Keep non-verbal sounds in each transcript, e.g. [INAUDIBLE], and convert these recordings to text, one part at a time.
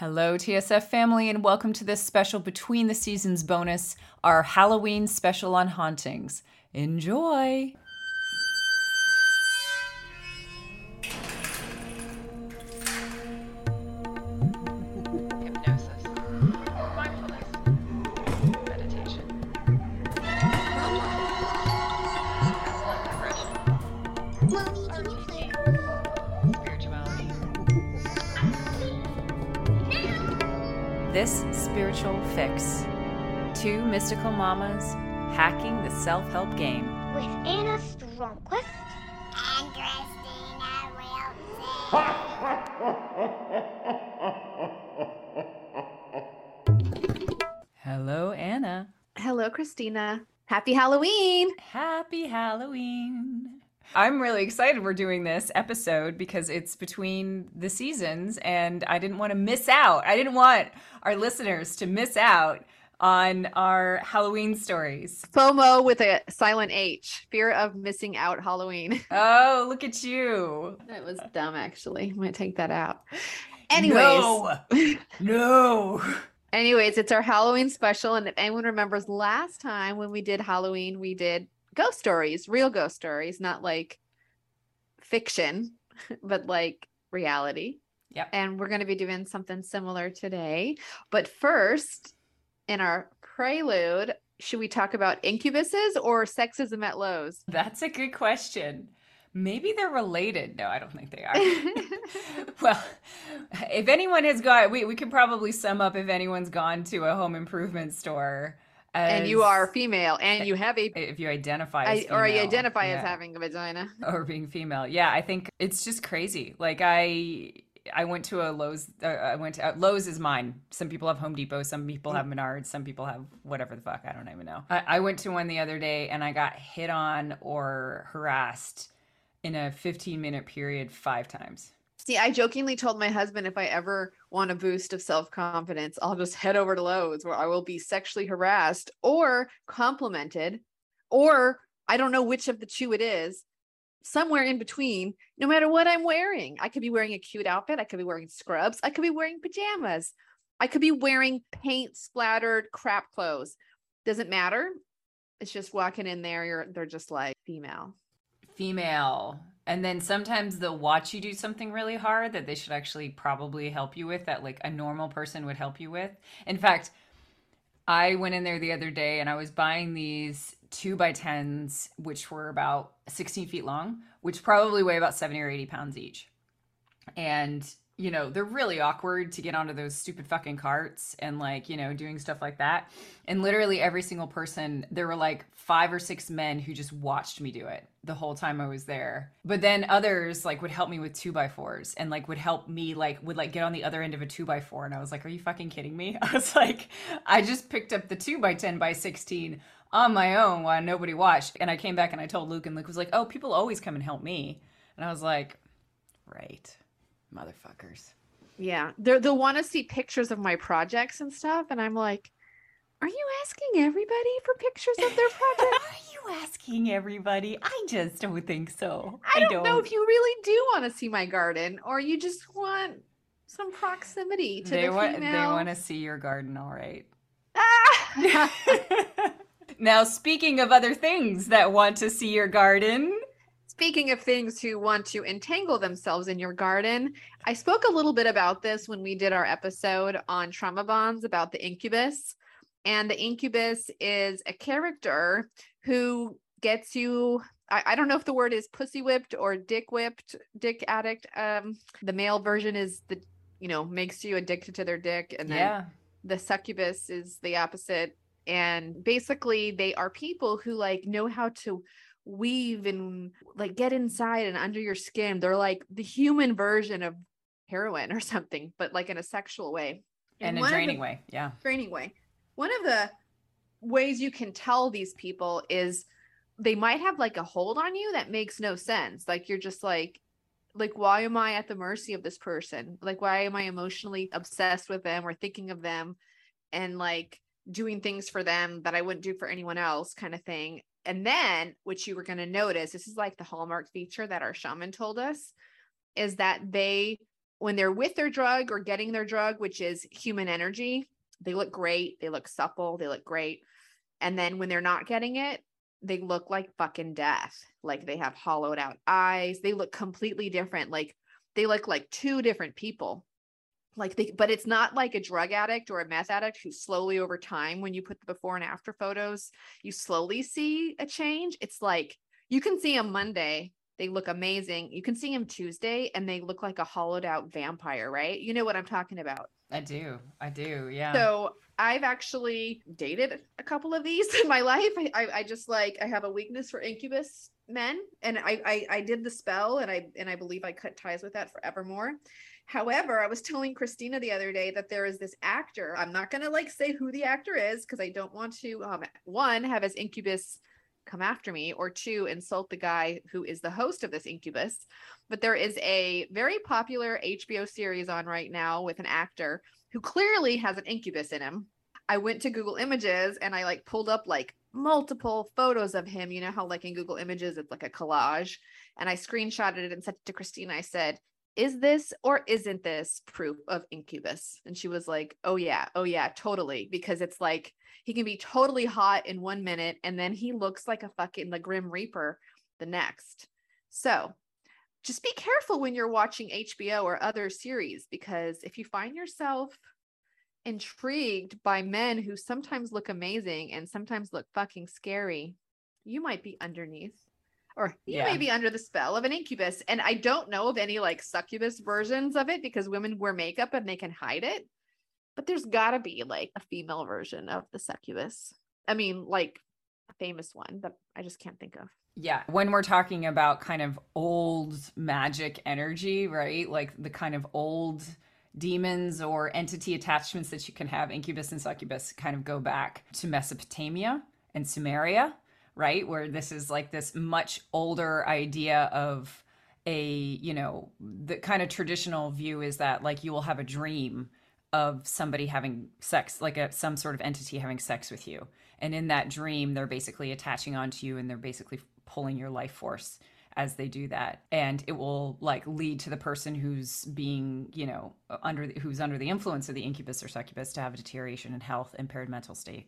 Hello, TSF family, and welcome to this special Between the Seasons bonus, our Halloween special on hauntings. Enjoy! Spiritual fix. Two mystical mamas hacking the self help game. with Anna Stromquist and Christina Wilson. Hello, Anna. Hello, Christina. Happy Halloween. Happy Halloween. I'm really excited we're doing this episode because it's between the seasons and I didn't want to miss out. I didn't want our listeners to miss out on our Halloween stories. FOMO with a silent H. Fear of missing out Halloween. [LAUGHS] Oh, look at you. That was dumb, actually. I'm take that out. Anyways. No. No. [LAUGHS] Anyways, it's our Halloween special. And if anyone remembers last time when we did Halloween, we did ghost stories, real ghost stories, not like fiction, [LAUGHS] but like reality. Yep. And we're going to be doing something similar today. But first, in our prelude, should we talk about incubuses or sexism at Lowe's? That's a good question. Maybe they're related. No, I don't think they are. [LAUGHS] [LAUGHS] well, if anyone has gone, we, we can probably sum up if anyone's gone to a home improvement store. And you are female and you have a if you identify as or you female, identify as having a vagina. [LAUGHS] or being female. Yeah, I think it's just crazy. Like I I went to a Lowe's. Uh, I went to uh, Lowe's is mine. Some people have Home Depot. Some people have Menards. Some people have whatever the fuck. I don't even know. I, I went to one the other day and I got hit on or harassed in a 15 minute period five times. See, I jokingly told my husband if I ever want a boost of self confidence, I'll just head over to Lowe's where I will be sexually harassed or complimented, or I don't know which of the two it is, somewhere in between, no matter what I'm wearing. I could be wearing a cute outfit, I could be wearing scrubs, I could be wearing pajamas, I could be wearing paint splattered crap clothes. Doesn't matter. It's just walking in there, you're they're just like female. female and then sometimes they'll watch you do something really hard that they should actually probably help you with that like a normal person would help you with. In fact i went in there the other day and i was buying these two by tens which were about 16 feet long which probably weigh about 70 or 80 pounds each. And you know they're really awkward to get onto those stupid fucking carts and like you know doing stuff like that. And literally every single person there were like five or six men who just watched me do it the whole time i was there. But then others like would help me with two by fours and like would help me like would like get on the other end of a two by four. And i was like are you fucking kidding me? [LAUGHS] I was like i just picked up the two by 10 by 16 on my own while nobody watched. And i came back and i told luke and luke was like oh people always come and help me. And i was like right motherfuckers Yeah, they're, they'll want to see pictures of my projects and stuff, and I'm like, "Are you asking everybody for pictures of their [LAUGHS] projects?" Are you asking everybody? I just don't think so. I don't, know if you really do want to see my garden, or you just want some proximity to they the want female. they want to see your garden, all right. Ah! [LAUGHS] [LAUGHS] now, speaking of other things that want to see your garden, Speaking of things who want to entangle themselves in your garden, I spoke a little bit about this when we did our episode on trauma bonds about the incubus. And the incubus is a character who gets you. I, I don't know if the word is pussy whipped or dick whipped, dick addict. Um, the male version is the, you know, makes you addicted to their dick. And then yeah. the succubus is the opposite and basically they are people who like know how to weave and like get inside and under your skin. They're like the human version of heroin or [LAUGHS] something but like in a sexual way. And a one of the- draining way. Yeah. draining way. One of the ways you can tell these people is they might have like a hold on you that makes no sense. Like you're just like like why am i at the mercy of this person? Like why am i emotionally obsessed with them or thinking of them and like doing things for them that i wouldn't do for anyone else kind of thing and then which you were going to notice this is like the hallmark feature that our shaman told us is that they when they're with their drug or getting their drug which is human energy they look great they look supple they look great. And then when they're not getting it they look like fucking death. Like they have hollowed out eyes. They look completely different. Like they look like two different people like they but it's not like a drug addict or a meth addict who slowly over time when you put the before and after photos you slowly see a change it's like you can see them monday they look amazing you can see them tuesday and they look like a hollowed out vampire right you know what i'm talking about I do. I do. Yeah. so I've actually dated a couple of these [LAUGHS] in my life. I, I, I just like I have a weakness for incubus men, and I, I I did the spell, and I and I believe I cut ties with that forevermore. However, I was telling Christina the other day that there is this actor. I'm not gonna like say who the actor is because I don't want to um one have his incubus come after me or two insult the guy who is the host of this incubus but there is a very popular HBO series on right now with an actor who clearly has an incubus in him. I went to Google Images and I like pulled up like multiple photos of him. You know how like in Google Images it's like a collage, and I screenshotted it and sent it to Christina. I said, "Is this or isn't this proof of incubus?" And she was like, "Oh yeah, oh yeah, totally." Because it's like he can be totally hot in one minute, and then he looks like a fucking the Grim Reaper the next. So just be careful when you're watching HBO or other series because if you find yourself intrigued by men who sometimes look amazing and sometimes look fucking scary, you might be underneath or you Yeah. may be under the spell of an incubus. And I don't know of any like succubus versions of it because women wear makeup and they can hide it. But there's got to be like a female version of the succubus. I mean, like a famous one that I just can't think of. Yeah. When we're talking about kind of old magic energy, right? Like the kind of old demons or entity attachments that you can have, incubus and succubus kind of go back to Mesopotamia and Sumeria, right? Where this is like this much older idea of a, you know, the kind of traditional view is that like you will have a dream of somebody having sex, like a some sort of entity having sex with you. And in that dream, they're basically attaching onto you and they're basically pulling your life force as they do that and it will like lead to the person who's being you know under the, who's under the influence of the incubus or succubus to have a deterioration in health impaired mental state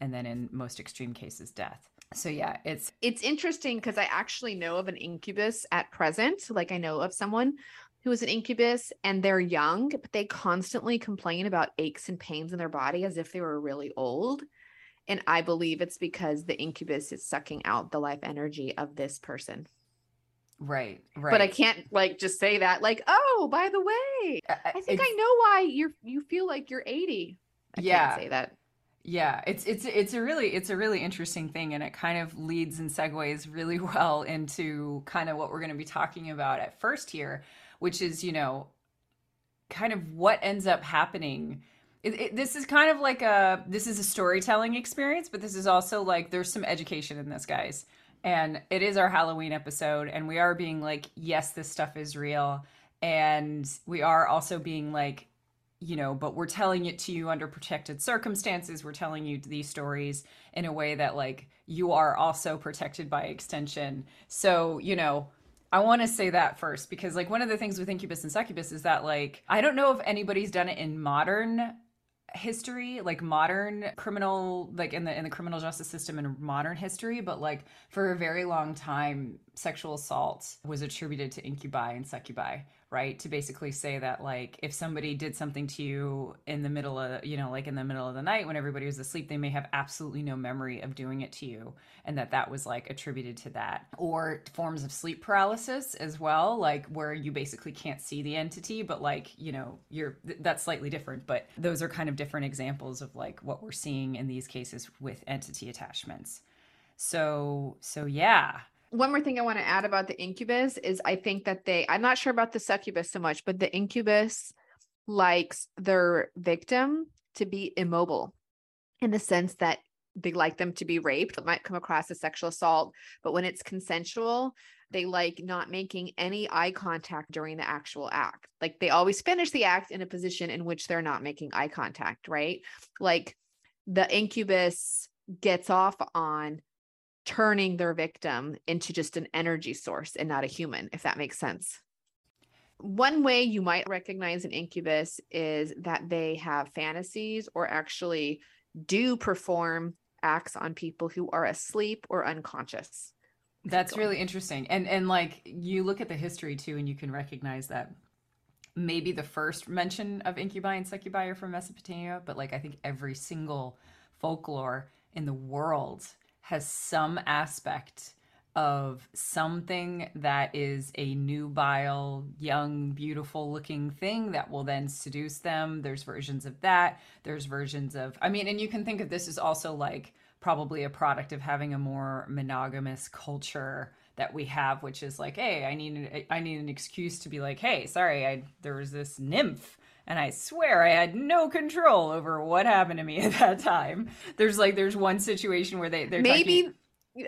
and then in most extreme cases death so yeah it's it's interesting because I actually know of an incubus at present. Like I know of someone who is an incubus and they're young, but they constantly complain about aches and pains in their body as if they were really old. And I believe it's because the incubus is sucking out the life energy of this person. right right But I can't like just say that, like, oh, by the way, I think I know why you're you feel like you're 80. I Yeah. can't say that. Yeah, it's it's it's a really it's a really interesting thing and it kind of leads and segues really [LAUGHS] well into kind of what we're going to be talking about at first here, which is, you know, kind of what ends up happening. It, it, this is kind of like a this is a storytelling experience, but this is also like there's some education in this, guys. And it is our Halloween episode and we are being like, yes, this stuff is real and we are also being like you know, but we're telling it to you under protected circumstances. We're telling you these stories in a way that, like, you are also protected by extension. So, you know, I want to say that first because, like, one of the things with Incubus and Succubus is that, like, I don't know if anybody's done it in modern history like modern criminal like in the in the criminal justice system in modern history but like for a very long time sexual assault was attributed to incubi and succubi right to basically say that like if somebody did something to you in the middle of you know like in the middle of the night when everybody was asleep they may have absolutely no memory of doing it to you and that that was like attributed to that. Or forms of sleep paralysis as well like where you basically can't see the entity but like you know you're th- that's slightly different but those are kind of different examples of like what we're seeing in these cases with entity attachments. So so yeah one more thing I want to add about the incubus is I think that they, I'm not sure about the succubus so much, but the incubus likes their victim to be immobile in the sense that they like them to be raped. It might come across as sexual assault, but when it's consensual, they like not making any eye contact during the actual act. Like they always finish the act in a position in which they're not making eye contact, right? Like the incubus gets off on turning their victim into just an energy source and not a human, if that makes sense. One way you might recognize an incubus is that they have fantasies or actually do perform acts on people who are asleep or unconscious. That's really interesting. And and like you look at the history too and you can recognize that maybe the first mention of incubi and succubi are from Mesopotamia, but like I think every single folklore in the world has some aspect of something that is a nubile, young, beautiful looking thing that will then seduce them. There's versions of that. There's versions of, I mean, and you can think of this as also like probably a product of having a more monogamous culture that we have, which is like, hey, I need, I need an excuse to be like, hey, sorry, I there was this nymph and I swear I had no control over what happened to me [LAUGHS] at that time. There's like there's one situation where they they're Maybe talking-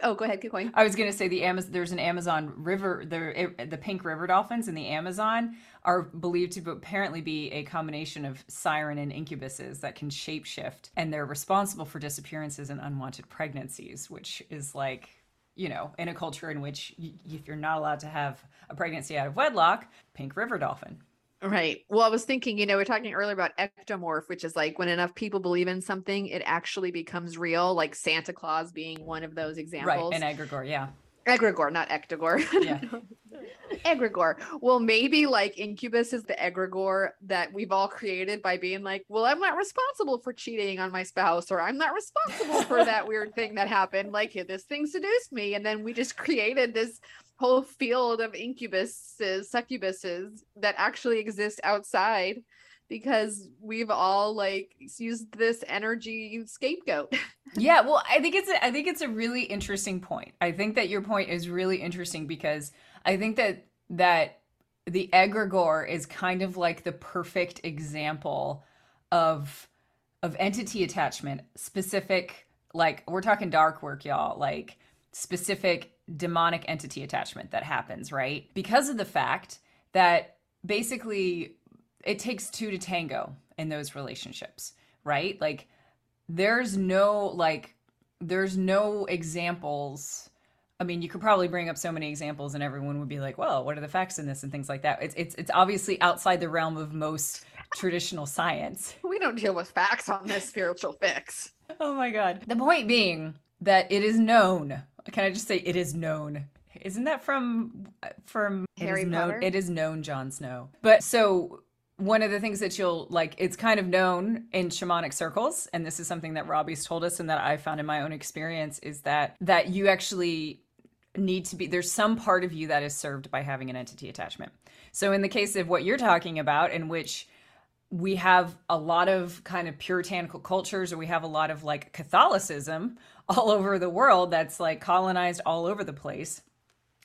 oh go ahead, keep going. I was gonna say the Amazon. There's an Amazon river. The the pink river dolphins in the Amazon are believed to apparently be a combination of siren and incubuses that can shapeshift, and they're responsible for disappearances and unwanted pregnancies, which is like you know in a culture in which y- if you're not allowed to have a pregnancy out of wedlock, pink river dolphin. Right. Well, I was thinking, you know, we are talking earlier about ectomorph, which is like when enough people believe in something, it actually becomes real, like Santa Claus being one of those examples. Right, and egregore, yeah. egregore, not ectogore. Yeah. [LAUGHS] egregore. Well, maybe like incubus is the egregore that we've all created by being like, well, I'm not responsible for cheating on my spouse, or I'm not responsible for that weird thing that happened. Like this thing seduced me. And then we just created this whole field of incubuses, succubuses that actually exist outside because we've all like used this energy scapegoat. [LAUGHS] yeah well i think it's a, i think it's a really interesting point i think that your point is really interesting because i think that that the egregore is kind of like the perfect example of of entity attachment specific like we're talking dark work y'all like specific demonic entity attachment that happens right? Because of the fact that basically it takes two to tango in those relationships right? Like there's no like there's no examples. I mean you could probably bring up so many examples and everyone would be like well what are the facts in this and things like that. It's it's, it's obviously outside the realm of most traditional science. [LAUGHS] We don't deal with facts on this spiritual fix. oh my god. The point being that it is known can i just say it is known isn't that from from Harry known, Potter? it is known Jon Snow. But so one of the things that you'll like it's kind of known in shamanic circles and this is something that Robbie's told us and that I found in my own experience is that that you actually need to be there's some part of you that is served by having an entity attachment. So in the case of what you're talking about in which we have a lot of kind of puritanical cultures or we have a lot of like Catholicism [LAUGHS] all over the world that's like colonized all over the place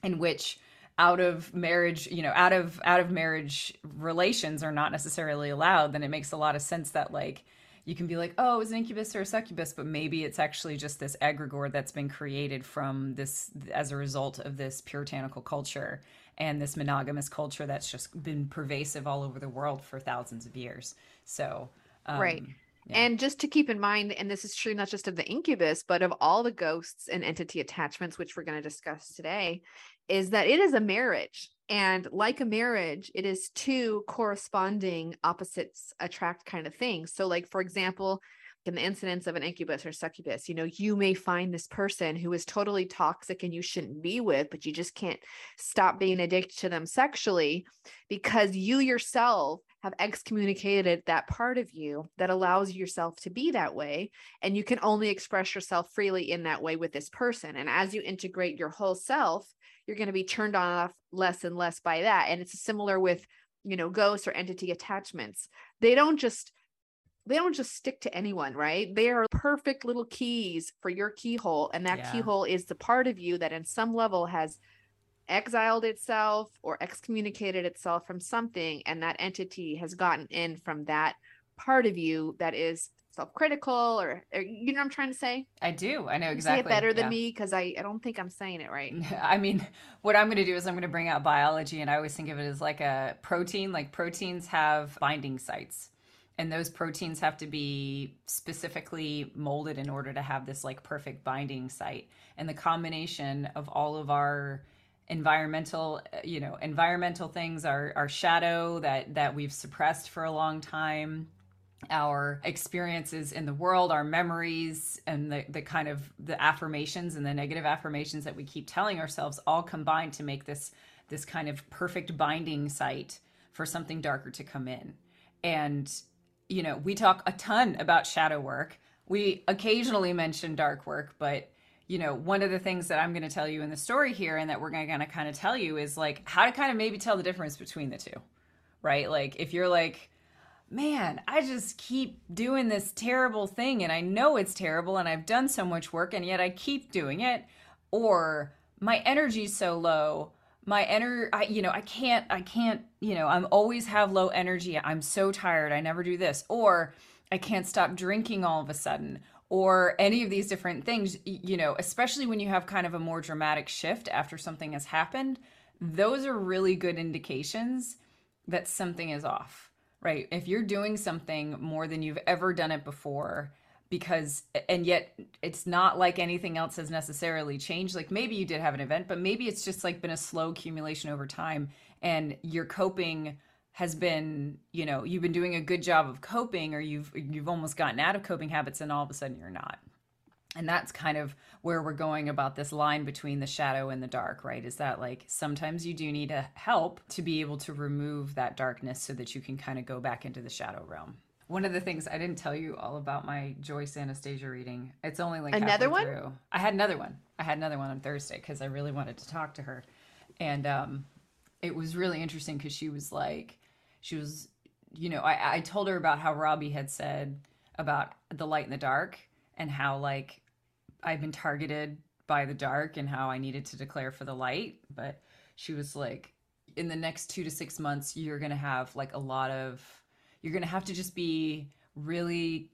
in which out of marriage you know out of out of marriage relations are not necessarily allowed then it makes a lot of sense that like you can be like oh it's an incubus or a succubus but maybe it's actually just this egregore that's been created from this as a result of this puritanical culture and this monogamous culture that's just been pervasive all over the world for thousands of years so um, Right. Yeah. And just to keep in mind, and this is true not just of the incubus, but of all the ghosts and entity attachments, which we're going to discuss today, is that it is a marriage. And like a marriage, it is two corresponding opposites attract kind of things. So, like, for example, in the incidence of an incubus or succubus, you know, you may find this person who is totally toxic and you shouldn't be with, but you just can't stop being addicted to them sexually because you yourself have excommunicated that part of you that allows yourself to be that way. And you can only express yourself freely in that way with this person. And as you integrate your whole self, you're going to be turned off less and less by that. And it's similar with, you know, ghosts or entity attachments. They don't just they don't just stick to anyone, right? They are perfect little keys for your keyhole. And that Yeah. keyhole is the part of you that, in some level, has exiled itself or excommunicated itself from something. And that entity has gotten in from that part of you that is self critical or, or, you know what I'm trying to say? I do. I know You exactly. Say it better than yeah. me because I, I don't think I'm saying it right. [LAUGHS] I mean, what I'm going to do is I'm going to bring out biology, and I always think of it as like a protein. Like proteins have binding sites, and those proteins have to be specifically molded in order to have this like perfect binding site. And the combination of all of our environmental uh, you know environmental things our our shadow that that we've suppressed for a long time our experiences in the world, our memories, and the, the kind of the affirmations and the negative affirmations that we keep telling ourselves all combine to make this this kind of perfect binding site for something darker to come in. And you know, we talk a ton about shadow work. We occasionally mention dark work, but you know, one of the things that I'm going to tell you in the story here and that we're going to kind of tell you is like how to kind of maybe tell the difference between the two. Right? Like if you're like man, I just keep doing this terrible thing and I know it's terrible and I've done so much work and yet I keep doing it. Or my energy's so low. My ener I you know, I can't I can't, you know, I'm always have low energy. I'm so tired. I never do this. Or I can't stop drinking all of a sudden. Or any of these different things, you know, especially when you have kind of a more dramatic shift after something has happened, those are really good indications that something is off right? If you're doing something more than you've ever done it before, because, and yet it's not like anything else has necessarily changed. Like maybe you did have an event, but maybe it's just like been a slow accumulation over time and your coping has been, you know, you've been doing a good job of coping or you've, you've almost gotten out of coping habits and all of a sudden you're not. And that's kind of where we're going about this line between the shadow and the dark, right? Is that like sometimes you do need a help to be able to remove that darkness so that you can kind of go back into the shadow realm. One of the things I didn't tell you all about my Joyce Anastasia reading. It's only like Another one? Through. I had another one. I had another one on Thursday because I really wanted to talk to her, and um, it was really interesting because she was like, she was, you know, I, I told her about how Robbie had said about the light and the dark and how like I've been targeted by the dark and how I needed to declare for the light. But she was like, in the next two to six months, you're going to have like a lot of, you're going to have to just be really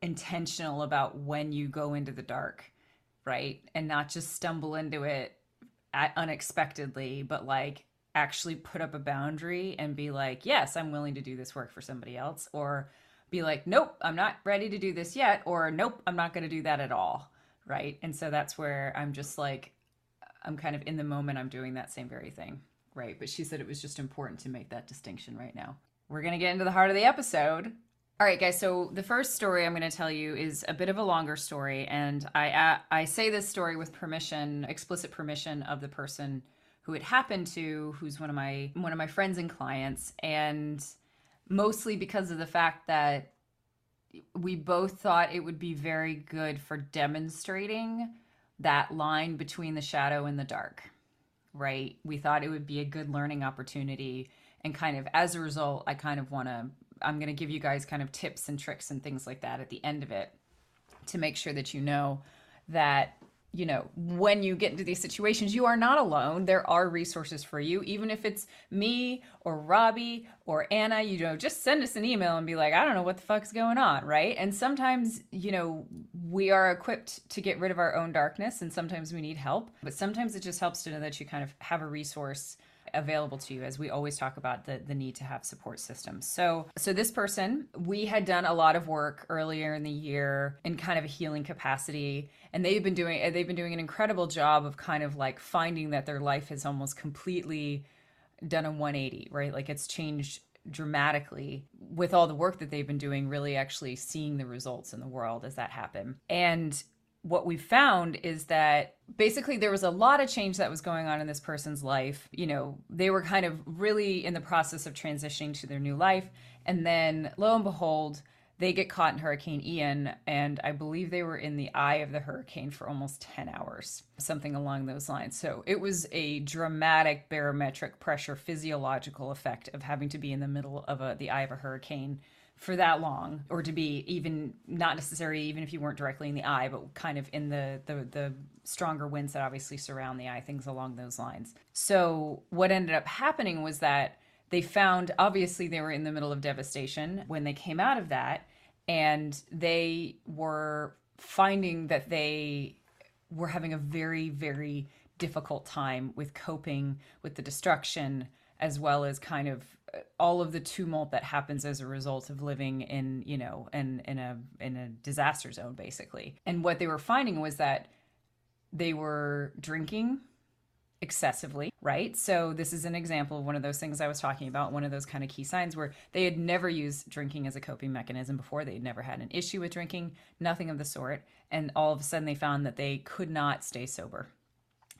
intentional about when you go into the dark, right? And not just stumble into it at unexpectedly, but like actually put up a boundary and be like, yes, I'm willing to do this work for somebody else. Or be like, nope, I'm not ready to do this yet. Or nope, I'm not going to do that at all. Right. And so that's where I'm just like, I'm kind of in the moment, I'm doing that same very thing. Right. But she said it was just important to make that distinction right now. We're going to get into the heart of the episode. All right, guys. So the first story I'm going to tell you is a bit of a longer story, and I I, I say this story with permission, explicit permission of the person who it happened to, who's one of my one of my friends and clients, and mostly because of the fact that we both thought it would be very good for demonstrating that line between the shadow and the dark. Right? We thought it would be a good learning opportunity, and kind of as a result, I kind of want to I'm going to give you guys kind of tips and tricks and things like that at the end of it to make sure that you know that you know when you get into these situations you are not alone. There are resources for you. Even if it's me or robbie or anna you know just send us an email and be like i don't know what the fuck's going on right? And sometimes you know we are equipped to get rid of our own darkness and sometimes we need help but sometimes it just helps to know that you kind of have a resource available to you as we always talk about the the need to have support systems. So so this person, we had done a lot of work earlier in the year in kind of a healing capacity and they've been doing they've been doing an incredible job of kind of like finding that their life has almost completely done a 180, right? Like it's changed dramatically with all the work that they've been doing, really actually seeing the results in the world as that happen. And what we found is that basically there was a lot of change that was going on in this person's life. You know, they were kind of really in the process of transitioning to their new life. And then lo and behold, they get caught in Hurricane Ian, and I believe they were in the eye of the hurricane for almost 10 hours, something along those lines. So it was a dramatic barometric pressure physiological effect of having to be in the middle of a, the eye of a hurricane for that long, or to be even not necessarily even if you weren't directly in the eye, but kind of in the the, the stronger winds that obviously surround the eye, things along those lines. So what ended up happening was that they found obviously they were in the middle of devastation when they came out of that and they were finding that they were having a very very difficult time with coping with the destruction as well as kind of all of the tumult that happens as a result of living in you know in in a in a disaster zone basically and what they were finding was that they were drinking excessively, right? So this is an example of one of those things I was talking about, one of those kind of key signs where they had never used drinking as a coping mechanism before. They had never had an issue with drinking, nothing of the sort. And all of a sudden they found that they could not stay sober.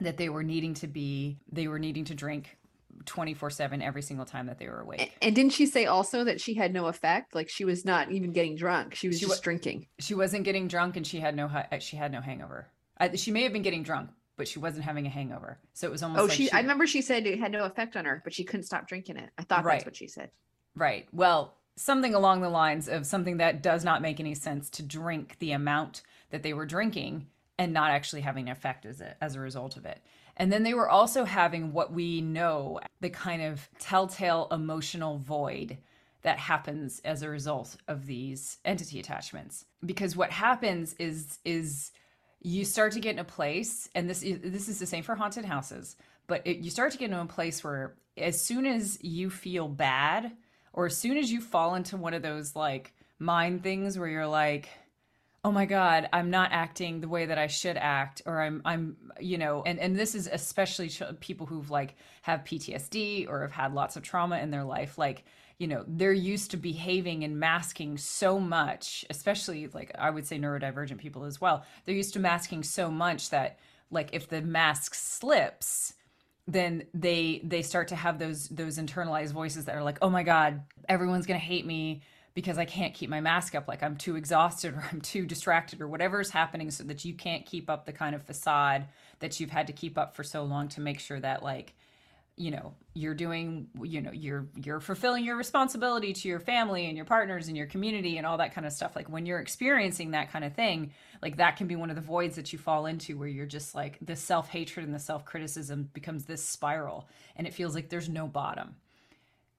That they were needing to be they were needing to drink 24/7 every single time that they were awake. And, and didn't she say also that she had no effect? Like she was not even getting drunk. She was She just wa- drinking. She wasn't getting drunk and she had no she had no hangover. Uh, she may have been getting drunk, but she wasn't having a hangover. So it was almost Oh, like she, I remember she said it had no effect on her, but she couldn't stop drinking it. I thought Right. that's what she said. Right. Well, something along the lines of something that does not make any sense to drink the amount that they were drinking and not actually having an effect as a, as a result of it. And then they were also having what we know the kind of telltale emotional void that happens as a result of these entity attachments. Because what happens is is you start to get in a place and this is this is the same for haunted houses but it, you start to get into a place where as soon as you feel bad or as soon as you fall into one of those like mind things where you're like oh my god i'm not acting the way that i should act or i'm i'm you know and and this is especially people who've like have ptsd or have had lots of trauma in their life like you know they're used to behaving and masking so much especially like i would say neurodivergent people as well they're used to masking so much that like if the mask slips then they they start to have those those internalized voices that are like oh my god everyone's going to hate me because I can't keep my mask up like I'm too exhausted [LAUGHS] or I'm too distracted or whatever's happening so that you can't keep up the kind of facade that you've had to keep up for so long to make sure that like you know you're doing you know you're you're fulfilling your responsibility to your family and your partners and your community and all that kind of stuff. Like when you're experiencing that kind of thing like that can be one of the voids that you fall into where you're just like the self-hatred and the self-criticism becomes this spiral and it feels like there's no bottom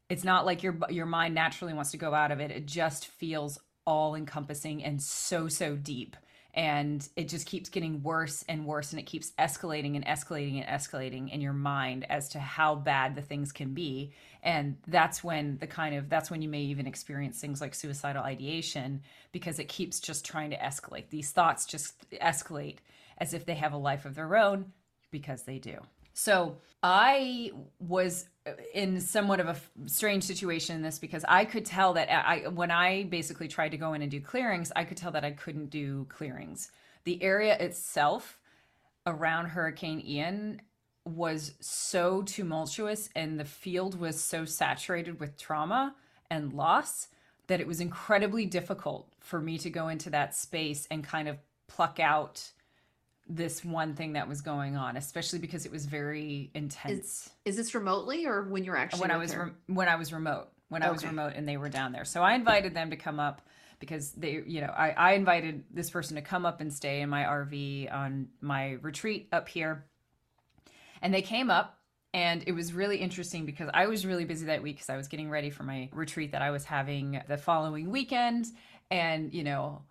it's not like your your mind naturally wants to go out of it. It just feels all encompassing and so so deep. And it just keeps getting worse and worse and it keeps escalating and escalating and escalating in your mind as to how bad the things can be. And that's when the kind of that's when you may even experience things like suicidal ideation because it keeps just trying to escalate. These thoughts just escalate as if they have a life of their own because they do. So I was in somewhat of a strange situation in this because I could tell that uh, I when I basically tried to go in and do clearings, I could tell that I couldn't do clearings. The area itself around Hurricane Ian was so tumultuous and the field was so saturated with trauma and loss that it was incredibly difficult for me to go into that space and kind of pluck out this one thing that was going on, especially because it was very intense Is this remotely or when you're actually when I was rem- when I was remote when I was remote and they were down there. So I invited them to come up because they you know I, I invited this person to come up and stay in my RV on my retreat up here, and they came up. And it was really interesting because I was really busy that week because I was getting ready for my retreat that I was having the following weekend. And, you know,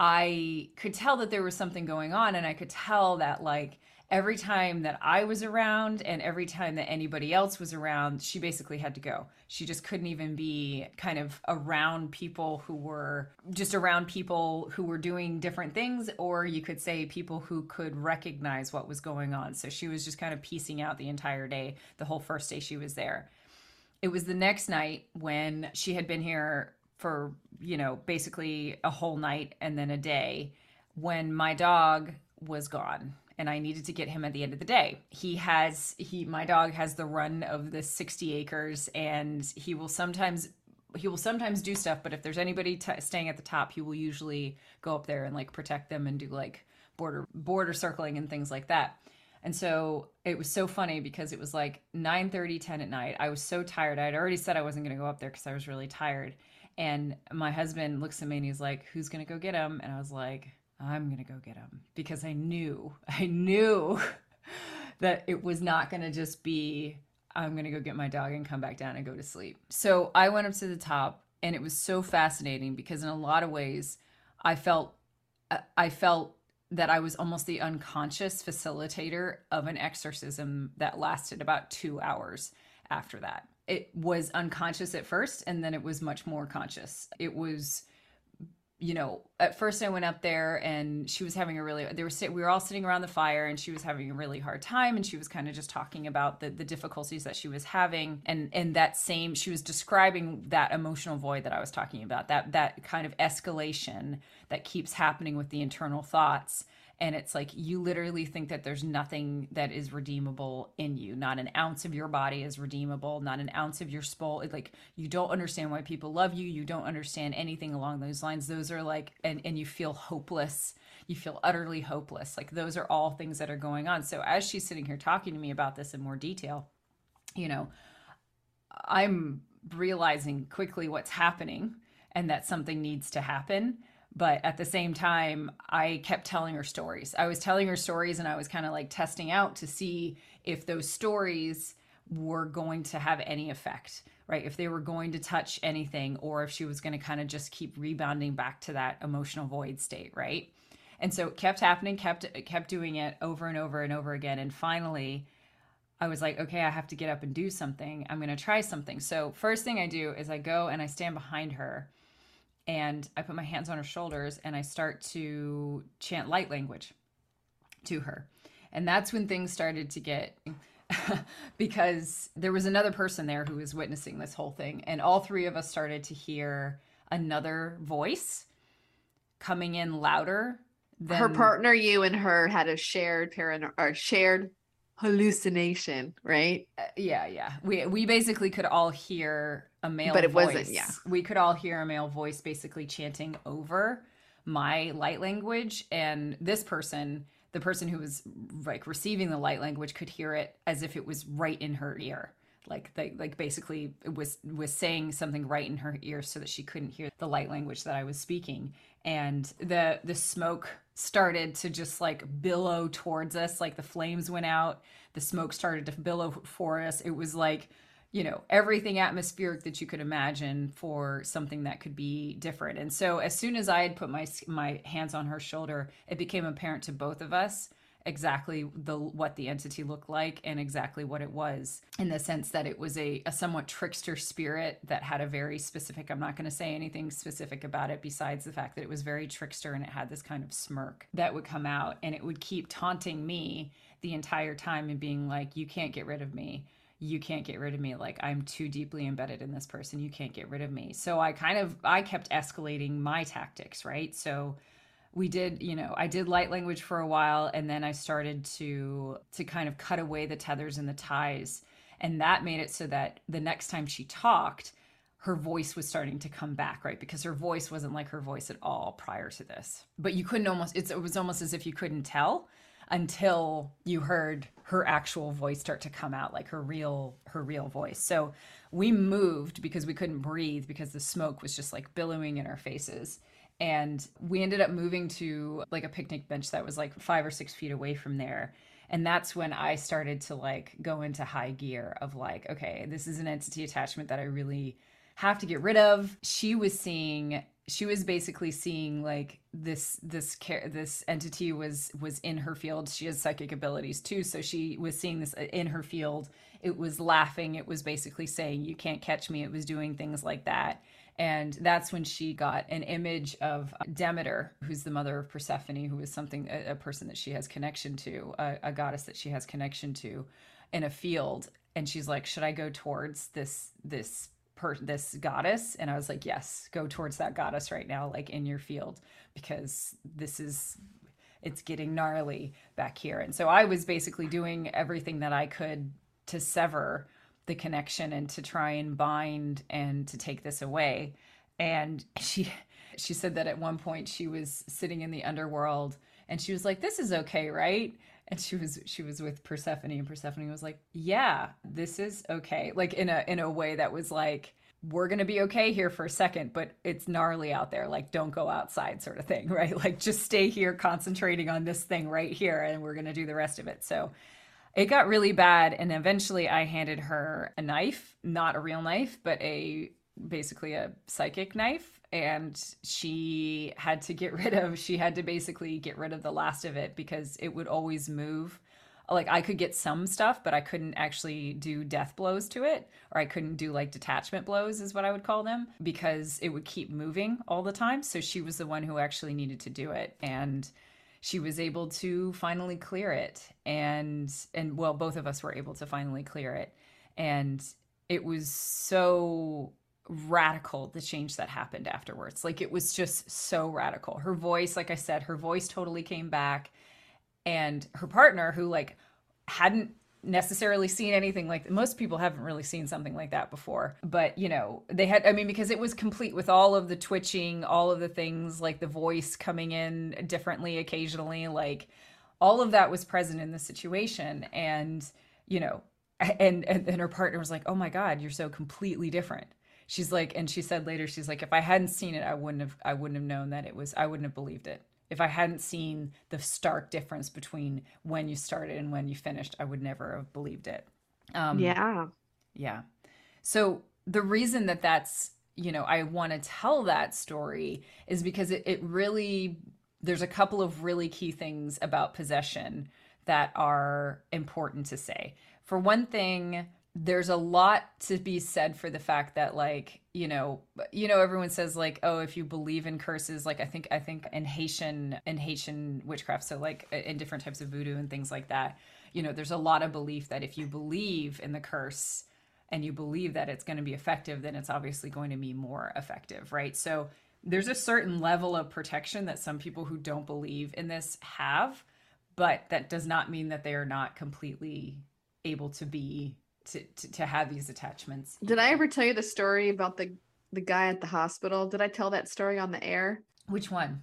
I could tell that there was something going on and I could tell that like every time that I was around and every time that anybody else was around, she basically had to go. She just couldn't even be kind of around people who were just around people who were doing different things, or you could say people who could recognize what was going on. So she was just kind of piecing out the entire day, the whole first day she was there. It was the next night when she had been here for, you know, basically a whole night and then a day when my dog was gone and I needed to get him at the end of the day. He has he my dog has the run of the 60 acres and he will sometimes he will sometimes do stuff but if there's anybody t- staying at the top he will usually go up there and like protect them and do like border border circling and things like that. And so it was so funny because it was like 9 30, 10 at night. I was so tired. I had already said I wasn't going to go up there because I was really tired. And my husband looks at me and he's like, Who's going to go get him? And I was like, I'm going to go get him because I knew, [LAUGHS] I knew [LAUGHS] that it was not going to just be, I'm going to go get my dog and come back down and go to sleep. So I went up to the top and it was so fascinating because in a lot of ways, I felt, uh, I felt that I was almost the unconscious facilitator of an exorcism that lasted about two hours after that. It was unconscious at first, and then it was much more conscious. It was you know, at first I went up there and she was having a really, they were, we were all sitting around the fire and she was having a really hard time. And she was kind of just talking about the, the difficulties that she was having. And, and that same, she was describing that emotional void that I was talking about, that, that kind of escalation that keeps happening with the internal thoughts and it's like you literally think that there's nothing that is redeemable in you. Not an ounce of your body is redeemable. Not an ounce of your soul. Like you don't understand why people love you. You don't understand anything along those lines. Those are like and and you feel hopeless. You feel utterly hopeless. Like those are all things that are going on. So as she's sitting here talking to me about this in more detail you know i'm realizing quickly what's happening and that something needs to happen but at the same time i kept telling her stories i was telling her stories and i was kind of like testing out to see if those stories were going to have any effect right if they were going to touch anything or if she was going to kind of just keep rebounding back to that emotional void state right and so it kept happening kept kept doing it over and over and over again and finally I was like, okay, I have to get up and do something. I'm going to try something. So, first thing I do is I go and I stand behind her and I put my hands on her shoulders and I start to chant light language to her. And that's when things started to get [LAUGHS] because there was another person there who was witnessing this whole thing and all three of us started to hear another voice coming in louder than her partner, you and her had a shared parano or shared hallucination, right? Uh, yeah, yeah. We we basically could all hear a male But it voice. wasn't, yeah. We could all hear a male voice basically chanting over my light language and this person, the person who was like receiving the light language could hear it as if it was right in her ear. Like they like basically it was was saying something right in her ear so that she couldn't hear the light language that I was speaking. And the the smoke started to just like billow towards us like the flames went out the smoke started to billow for us it was like you know everything atmospheric that you could imagine for something that could be different. And so as soon as i had put my my hands on her shoulder it became apparent to both of us exactly the what the entity looked like and exactly what it was in the sense that it was a, a somewhat trickster spirit that had a very specific i'm not going to say anything specific about it besides the fact that it was very trickster and it had this kind of smirk that would come out and it would keep taunting me the entire time and being like you can't get rid of me you can't get rid of me like i'm too deeply embedded in this person you can't get rid of me. So i kind of i kept escalating my tactics right? So we did you know i did light language for a while and then i started to to kind of cut away the tethers and the ties. And that made it so that the next time she talked her voice was starting to come back right? Because her voice wasn't like her voice at all prior to this. But you couldn't almost it was almost as if you couldn't tell until you heard her actual voice start to come out like her real her real voice. So we moved because we couldn't breathe because the smoke was just like billowing in our faces. And we ended up moving to like a picnic bench that was like five or six feet away from there. And that's when i started to like go into high gear of like okay this is an entity attachment that i really have to get rid of. She was seeing she was basically seeing like this this care this entity was was in her field. She has psychic abilities too. So she was seeing this uh, in her field. It was laughing. It was basically saying you can't catch me. It was doing things like that. And that's when she got an image of Demeter, who's the mother of Persephone, who is something a, a person that she has connection to, a, a goddess that she has connection to, in a field. And she's like, "Should I go towards this this per this goddess?" And I was like, "Yes, go towards that goddess right now, like in your field, because this is." It's getting gnarly back here. And so I was basically doing everything that I could to sever the connection and to try and bind and to take this away and [LAUGHS] she she said that at one point she was sitting in the underworld and she was like this is okay right and she was she was with Persephone and Persephone was like yeah this is okay. Like in a in a way that was like we're going to be okay here for a second but it's gnarly out there. Like don't go outside sort of thing [LAUGHS] right? Like just stay here concentrating on this thing right here and we're going to do the rest of it. So it got really bad and eventually i handed her a knife not a real knife but a basically a psychic knife and she had to get rid of she had to basically get rid of the last of it because it would always move. Like i could get some stuff but i couldn't actually do death blows to it or i couldn't do like detachment blows is what i would call them because it would keep moving all the time. So she was the one who actually needed to do it and she was able to finally clear it. And and well both of us were able to finally clear it. And it was so radical the change that happened afterwards. Like it was just so radical. Her voice like i said her voice totally came back. And her partner who like hadn't necessarily seen anything like most people haven't really seen something like that before. But you know they had i mean because it was complete with all of the twitching all of the things like the voice coming in differently occasionally like all of that was present in the situation. And you know and and, and her partner was like oh my god you're so completely different she's like and she said later she's like if i hadn't seen it i wouldn't have i wouldn't have known that it was i wouldn't have believed it if I hadn't seen the stark difference between when you started and when you finished, I would never have believed it. Um, yeah. Yeah. So the reason that that's, you know, I want to tell that story is because it, it really, there's a couple of really key things about possession that are important to say. For one thing, there's a lot to be said for the fact that like you know you know everyone says like oh if you believe in curses like i think i think in haitian in haitian witchcraft so like in different types of voodoo and things like that you know there's a lot of belief that if you believe in the curse and you believe that it's going to be effective then it's obviously going to be more effective right? So there's a certain level of protection that some people who don't believe in this have but that does not mean that they are not completely able to be to, to, to have these attachments. Did I ever tell you the story about the the guy at the hospital? Did I tell that story on the air? Which one?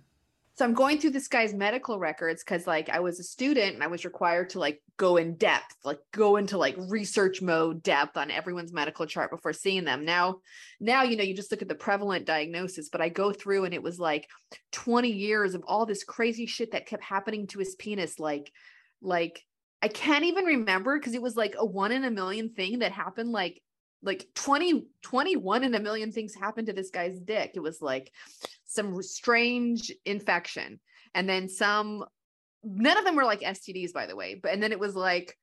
So I'm going through this guy's medical records because like I was a student and I was required to like go in depth, like go into like research mode depth on everyone's medical chart before seeing them. Now, now you know you just look at the prevalent diagnosis, but I go through and it was like 20 years of all this crazy shit that kept happening to his penis, like like I can't even remember because it was like a one in a million thing that happened like like 20 21 in a million things happened to this guy's dick. It was like some strange infection and then some none of them were like STDs by the way, but and then it was like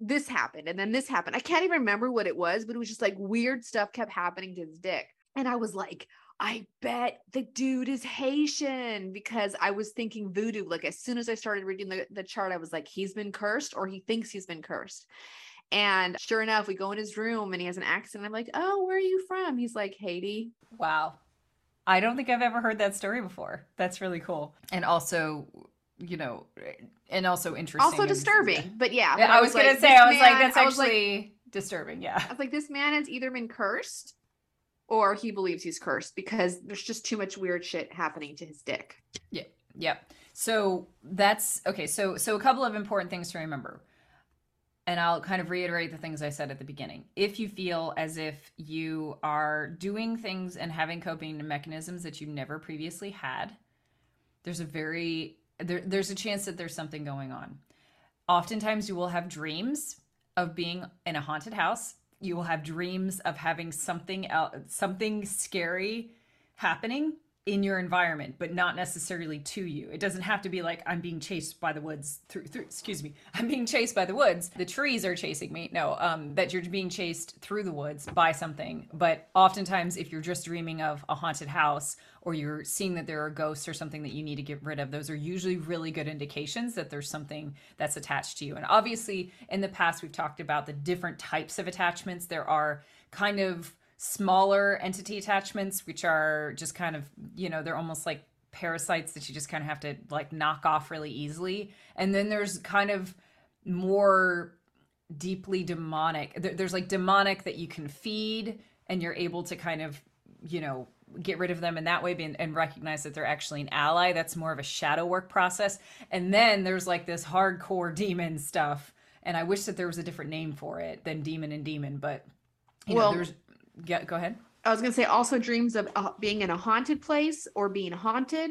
this happened and then this happened. I can't even remember what it was, but it was just like weird stuff kept happening to his dick. And I was like, I bet the dude is Haitian because I was thinking voodoo. Like as soon as I started reading the, the chart, I was like, he's been cursed or he thinks he's been cursed. And sure enough, we go in his room and he has an accent. I'm like, oh, where are you from? He's like, Haiti. Wow. I don't think I've ever heard that story before. That's really cool. And also, you know, and also interesting. Also disturbing. And, [LAUGHS] but yeah. But I, was, was gonna like, say, I was man, like, that's actually like, disturbing. Yeah. I was like, this man has either been cursed or he believes he's cursed because there's just too much weird shit happening to his dick. Yeah. Yep. So that's okay. So so a couple of important things to remember. And I'll kind of reiterate the things I said at the beginning. If you feel as if you are doing things and having coping mechanisms that you never previously had, there's a very there, there's a chance that there's something going on. Oftentimes you will have dreams of being in a haunted house you will have dreams of having something something scary happening in your environment but not necessarily to you. It doesn't have to be like i'm being chased by the woods through, through excuse me i'm being chased by the woods. The trees are chasing me. No um that you're being chased through the woods by something. But oftentimes if you're just dreaming of a haunted house or you're seeing that there are ghosts or something that you need to get rid of those are usually really good indications that there's something that's attached to you. And obviously in the past we've talked about the different types of attachments. There are kind of smaller entity attachments, which are just kind of, you know, they're almost like parasites that you just kind of have to like knock off really easily. And then there's kind of more deeply demonic. There's like demonic that you can feed and you're able to kind of, you know, get rid of them in that way and recognize that they're actually an ally. That's more of a shadow work process. And then there's like this hardcore demon stuff. And I wish that there was a different name for it than demon and demon, but you well, know, there's yeah, go ahead. I was going to say also dreams of uh, being in a haunted place or being haunted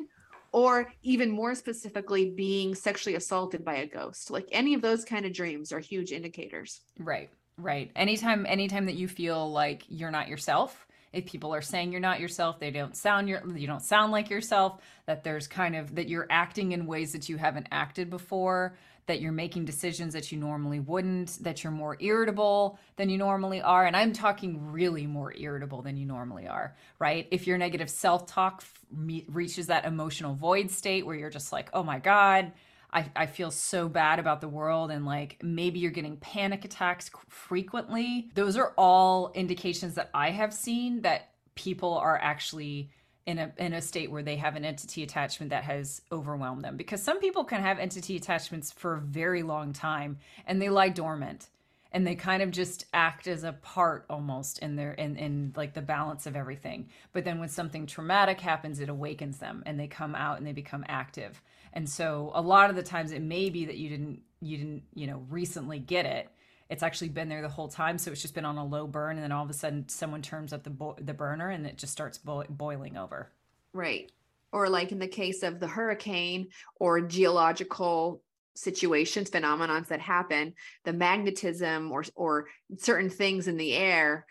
or even more specifically being sexually assaulted by a ghost. Like any of those kind of dreams are huge indicators. Right. Right. Anytime anytime that you feel like you're not yourself, if people are saying you're not yourself, they don't sound your you don't sound like yourself, that there's kind of that you're acting in ways that you haven't acted before, that you're making decisions that you normally wouldn't, that you're more irritable than you normally are. And I'm talking really more irritable than you normally are, right? If your negative self talk f- reaches that emotional void state where you're just like, oh my God, I, I feel so bad about the world and like maybe you're getting panic attacks frequently. Those are all indications that I have seen that people are actually in a in a state where they have an entity attachment that has overwhelmed them. Because some people can have entity attachments for a very long time and they lie dormant and they kind of just act as a part almost in their in, in like the balance of everything. But then when something traumatic happens it awakens them and they come out and they become active. And so a lot of the times it may be that you didn't you didn't you know recently get it it's actually been there the whole time so it's just been on a low burn and then all of a sudden someone turns up the bo- the burner and it just starts bo- boiling over. Right. Or like in the case of the hurricane or geological situations phenomenons that happen the magnetism or or certain things in the air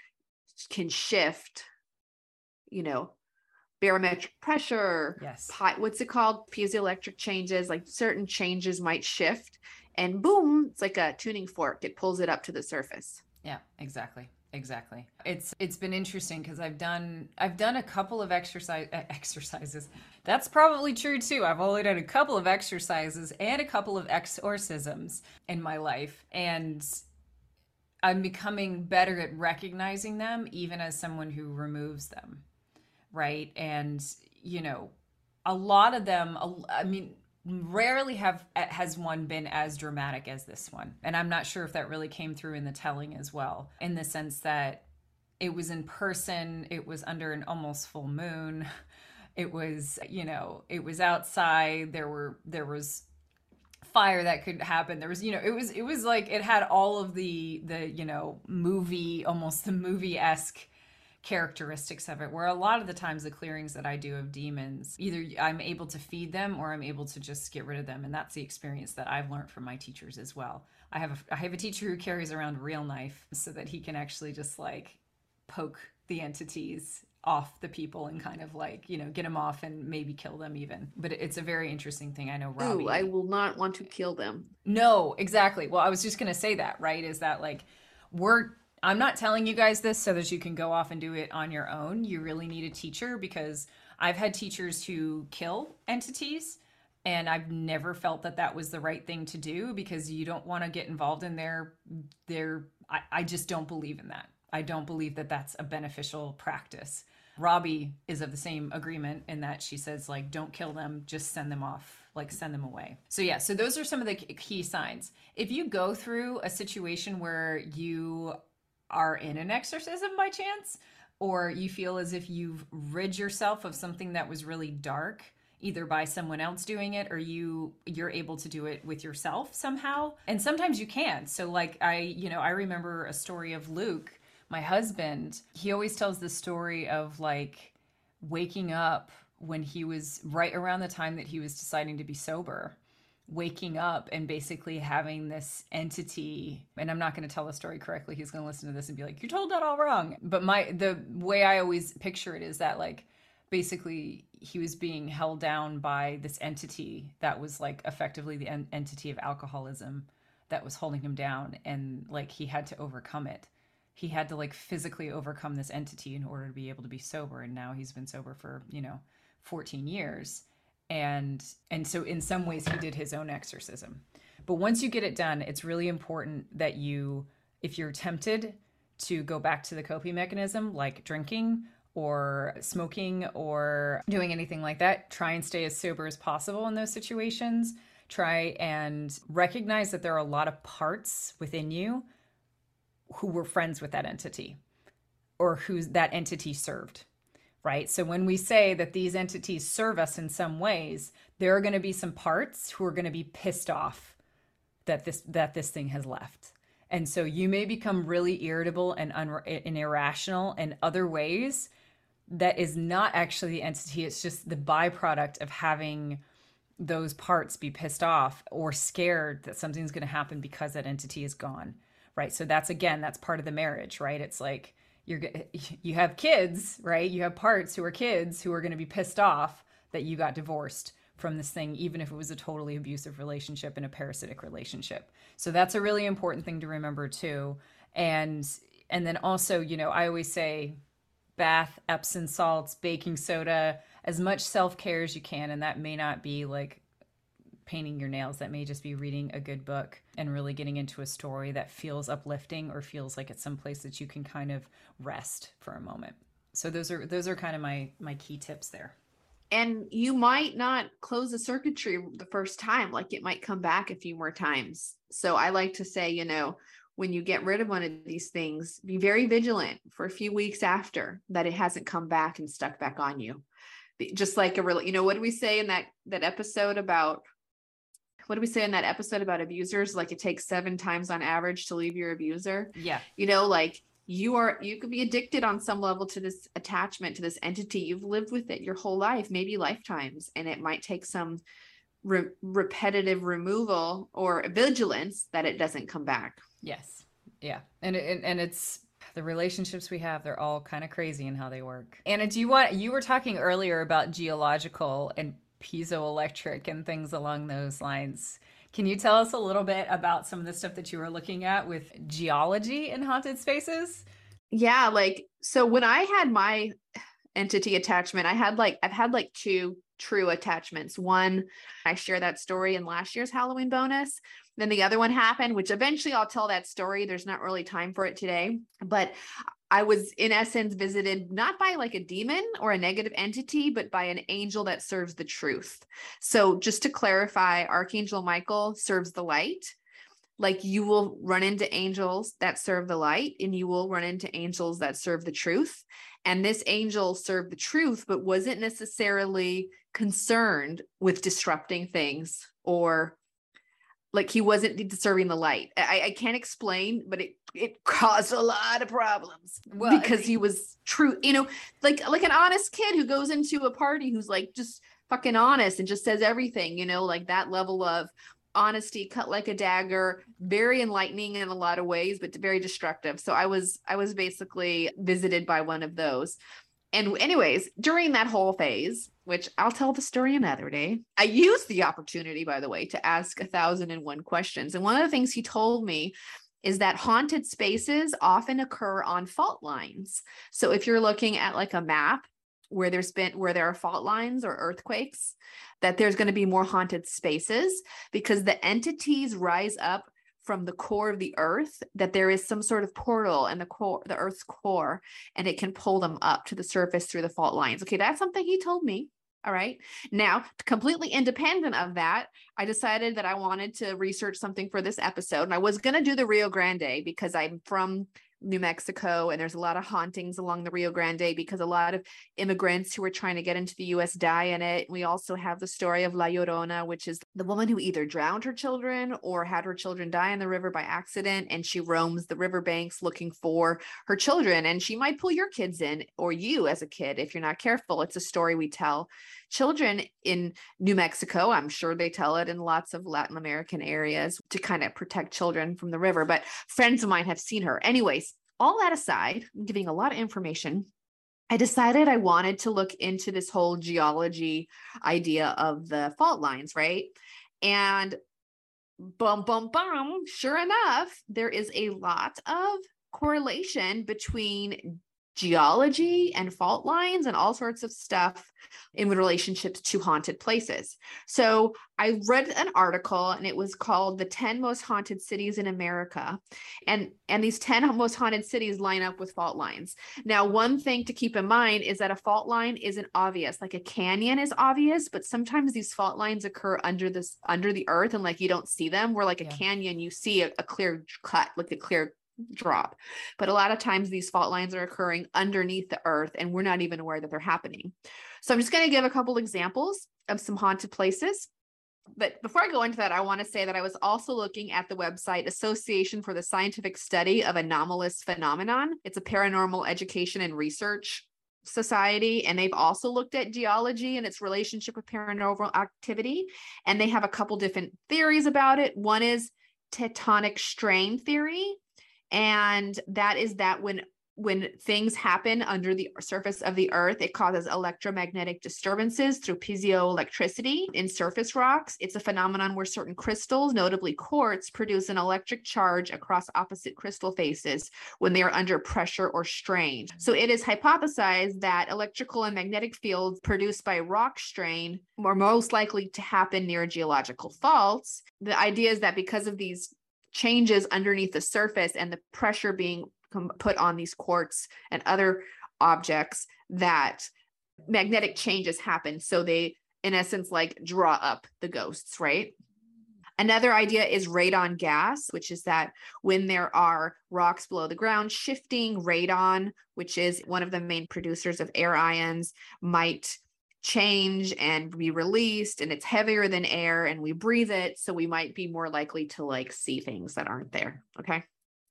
can shift you know barometric pressure yes. pi- what's it called? Piezoelectric changes like certain changes might shift and boom, it's like a tuning fork. It pulls it up to the surface. Yeah, exactly. Exactly. It's it's been interesting because I've done I've done a couple of exercise eh, [LAUGHS] exercises. That's probably true too. I've only done a couple of exercises and a couple of exorcisms in my life and I'm becoming better at recognizing them even as someone who removes them. Right? And you know, a lot of them I mean rarely have has one been as dramatic as this one. And i'm not sure if that really came through in the telling as well in the sense that it was in person it was under an almost full moon [LAUGHS] it was you know it was outside there were there was fire that could happen there was you know it was it was like it had all of the the you know movie almost the movie-esque characteristics of it where a lot of the times the clearings that i do of demons either i'm able to feed them or i'm able to just get rid of them and that's the experience that i've learned from my teachers as well. I have a, i have a teacher who carries around a real knife so that he can actually just like poke the entities off the people and kind of like you know get them off and maybe kill them even. But it's a very interesting thing i know Robbie, Ooh, i will not want to kill them. No exactly. Well i was just going to say that right is that like we're I'm not telling you guys this so that you can go off and do it on your own. You really need a teacher because I've had teachers who kill entities and I've never felt that that was the right thing to do because you don't want to get involved in their their I, I just don't believe in that. I don't believe that that's a beneficial practice. Robbie is of the same agreement in that she says like don't kill them, just send them off, like send them away. So yeah, so those are some of the key signs. If you go through a situation where you are in an exorcism by chance, or you feel as if you've rid yourself of something that was really dark either by someone else doing it or you you're able to do it with yourself somehow. And sometimes you can't. so like i you know i remember a story of luke my husband. He always tells the story of like waking up when he was right around the time that he was deciding to be sober waking up and basically having this entity and i'm not going to tell the story correctly he's going to listen to this and be like you told that all wrong. But my the way i always picture it is that like basically he was being held down by this entity that was like effectively the en- entity of alcoholism that was holding him down and like he had to overcome it. He had to like physically overcome this entity in order to be able to be sober and now he's been sober for you know 14 years and and so in some ways he did his own exorcism. But once you get it done it's really important that you if you're tempted to go back to the coping mechanism like drinking or smoking or doing anything like that try and stay as sober as possible in those situations. Try and recognize that there are a lot of parts within you who were friends with that entity or who that entity served right? So when we say that these entities serve us in some ways there are going to be some parts who are going to be pissed off that this that this thing has left. And so you may become really irritable and, un- and irrational in other ways that is not actually the entity it's just the byproduct of having those parts be pissed off or scared that something's going to happen because that entity is gone right? So that's again that's part of the marriage right? It's like you're [LAUGHS] you have kids right? You have parts who are kids who are going to be pissed off that you got divorced from this thing even if it was a totally abusive relationship and a parasitic relationship. So that's a really important thing to remember too. And and then also you know i always say bath epsom salts baking soda as much self-care as you can and that may not be like painting your nails that may just be reading a good book and really getting into a story that feels uplifting or feels like it's someplace that you can kind of rest for a moment. So those are those are kind of my my key tips there. And you might not close the circuitry the first time like it might come back a few more times. So i like to say you know when you get rid of one of these things be very vigilant for a few weeks after that it hasn't come back and stuck back on you. Just like a real you know what do we say in that that episode about what do we say in that episode about abusers? Like it takes seven times on average to leave your abuser. Yeah. You know like you are you could be addicted on some level to this attachment to this entity. You've lived with it your whole life maybe lifetimes and it might take some re- repetitive removal or vigilance that it doesn't come back. Yes. Yeah. And it, and it's the relationships we have they're all kind of crazy in how they work. Anna do you want you were talking earlier about geological and piezoelectric and things along those lines. Can you tell us a little bit about some of the stuff that you were looking at with geology in haunted spaces? Yeah like so when i had my entity attachment i had like i've had like two true attachments. One i share that story in last year's halloween bonus. Then the other one happened which eventually i'll tell that story. There's not really time for it today. But i was in essence visited not by like a demon or a negative entity but by an angel that serves the truth. So just to clarify archangel michael serves the light. Like you will run into angels that serve the light and you will run into angels that serve the truth. And this angel served the truth but wasn't necessarily concerned with disrupting things or like he wasn't serving the light. I, I can't explain but it it [LAUGHS] caused a lot of problems. Well, because he was true you know like like an honest kid who goes into a party who's like just fucking honest and just says everything you know like that level of honesty cut like a dagger very enlightening in a lot of ways but very destructive. So i was i was basically visited by one of those. And anyways during that whole phase which i'll tell the story another day. I used the opportunity by the way to ask a thousand and one questions. And one of the things he told me is that haunted spaces often occur on fault lines. So if you're looking at like a map where there's been where there are fault lines or earthquakes that there's going to be more haunted spaces because the entities rise up from the core of the earth that there is some sort of portal in the core the earth's core and it can pull them up to the surface through the fault lines. Okay that's something he told me all right now completely independent of that i decided that i wanted to research something for this episode and i was going to do the rio grande because i'm from New Mexico, and there's a lot of hauntings along the Rio Grande because a lot of immigrants who are trying to get into the US die in it. We also have the story of La Llorona, which is the woman who either drowned her children or had her children die in the river by accident, and she roams the riverbanks looking for her children. And she might pull your kids in or you as a kid if you're not careful. It's a story we tell children in New Mexico. I'm sure they tell it in lots of Latin American areas to kind of protect children from the river, but friends of mine have seen her. Anyways, all that aside, I'm giving a lot of information. I decided I wanted to look into this whole geology idea of the fault lines, right? And bum, bum, bum, sure enough, there is a lot of correlation between geology and fault lines and all sorts of stuff in relationships to haunted places. So I read an article and it was called the 10 most haunted cities in America. And and these 10 [LAUGHS] most haunted cities line up with fault lines. Now, one thing to keep in mind is that a fault line isn't obvious. Like a canyon is obvious, but sometimes these fault lines occur under this under the earth and like you don't see them. Where like a canyon, you see a, a clear cut, like a clear drop. But a lot of times these fault lines are occurring underneath the earth and we're not even aware that they're happening. So I'm just going to give a couple examples of some haunted places. But before I go into that, I want to say that I was also looking at the website Association for the Scientific Study of Anomalous Phenomenon. It's a paranormal education and research society and they've also looked at geology and its relationship with paranormal activity and they have a couple different theories about it one is tectonic strain theory and that is that when when things happen under the surface of the earth it causes electromagnetic disturbances through piezoelectricity in surface rocks. It's a phenomenon where certain crystals notably quartz produce an electric charge across opposite crystal faces when they are under pressure or strain. So it is hypothesized that electrical and magnetic fields produced by rock strain are most likely to happen near geological faults. The idea is that because of these changes underneath the surface and the pressure being put on these quartz and other objects that magnetic changes happen. So they in essence like draw up the ghosts right? Another idea is radon gas, which is that when there are rocks below the ground shifting, radon, which is one of the main producers of air ions, might change and be released and it's heavier than air and we breathe it so we might be more likely to like see things that aren't there okay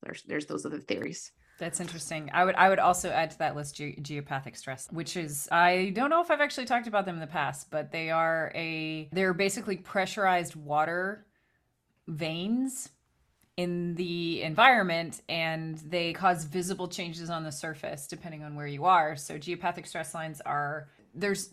there's there's those other theories That's interesting. I would I would also add to that list ge- geopathic stress, which is I don't know if I've actually talked about them in the past, but they are a they're basically pressurized water veins in the environment and they cause visible changes on the surface depending on where you are. So geopathic stress lines are there's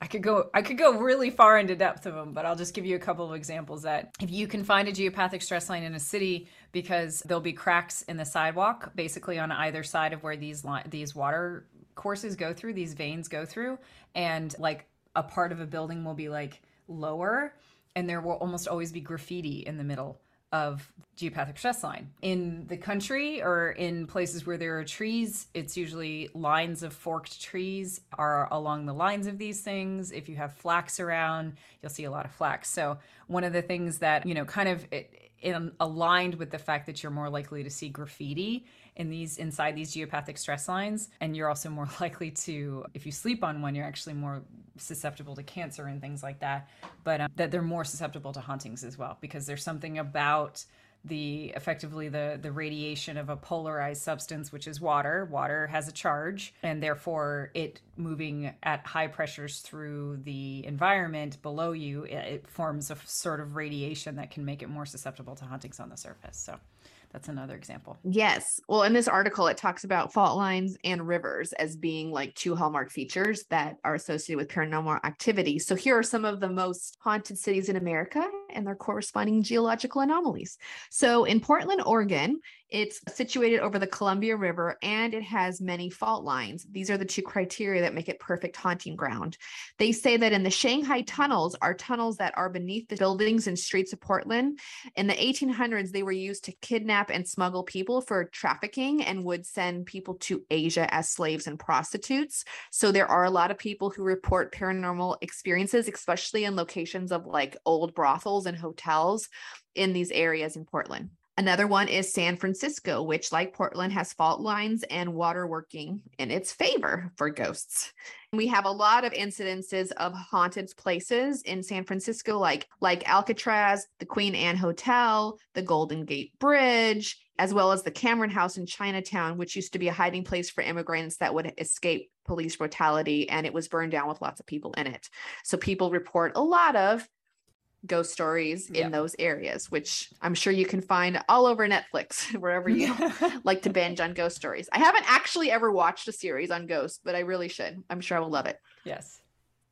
I could go I could go really far into depth of them, but I'll just give you a couple of examples that if you can find a geopathic stress line in a city because there'll be cracks in the sidewalk basically on either side of where these li- these water courses go through, these veins go through and like a part of a building will be like lower and there will almost always be graffiti in the middle of geopathic stress line. In the country or in places where there are trees, it's usually lines of forked trees are along the lines of these things. If you have flax around, you'll see a lot of flax. So one of the things that, you know, kind of it, in, aligned with the fact that you're more likely to see graffiti in these inside these geopathic stress lines and you're also more [LAUGHS] likely to if you sleep on one you're actually more susceptible to cancer and things like that but um, that they're more susceptible to hauntings as well because there's something about the effectively the the radiation of a polarized substance which is water. Water has a charge and therefore it moving at high pressures through the environment below you it, it forms a sort of radiation that can make it more susceptible to hauntings on the surface so that's another example Yes. Well, in this article, it talks about fault lines and rivers as being like two hallmark features that are associated with paranormal activity. So, here are some of the most haunted cities in America and their corresponding geological anomalies. So, in Portland, Oregon, it's situated over the Columbia River and it has many fault lines. These are the two criteria that make it perfect haunting ground. They say that in the Shanghai tunnels are tunnels that are beneath the buildings and streets of Portland. In the 1800s, they were used to kidnap and smuggle people for trafficking and would send people to Asia as slaves and prostitutes. So there are a lot of people who report paranormal experiences, especially in locations of like old brothels and hotels in these areas in Portland. Another one is San Francisco, which, like Portland, has fault lines and water working in its favor for ghosts. We have a lot of incidences of haunted places in San Francisco, like like Alcatraz, the Queen Anne Hotel, the Golden Gate Bridge, as well as the Cameron House in Chinatown, which used to be a hiding place for immigrants that would escape police brutality, and it was burned down with lots of people in it. So people report a lot of ghost stories in those areas, which I'm sure you can find all over Netflix, [LAUGHS] wherever you [LAUGHS] like to binge on ghost stories. I haven't actually ever watched a series on ghosts, but I really should. I'm sure I will love it. yes.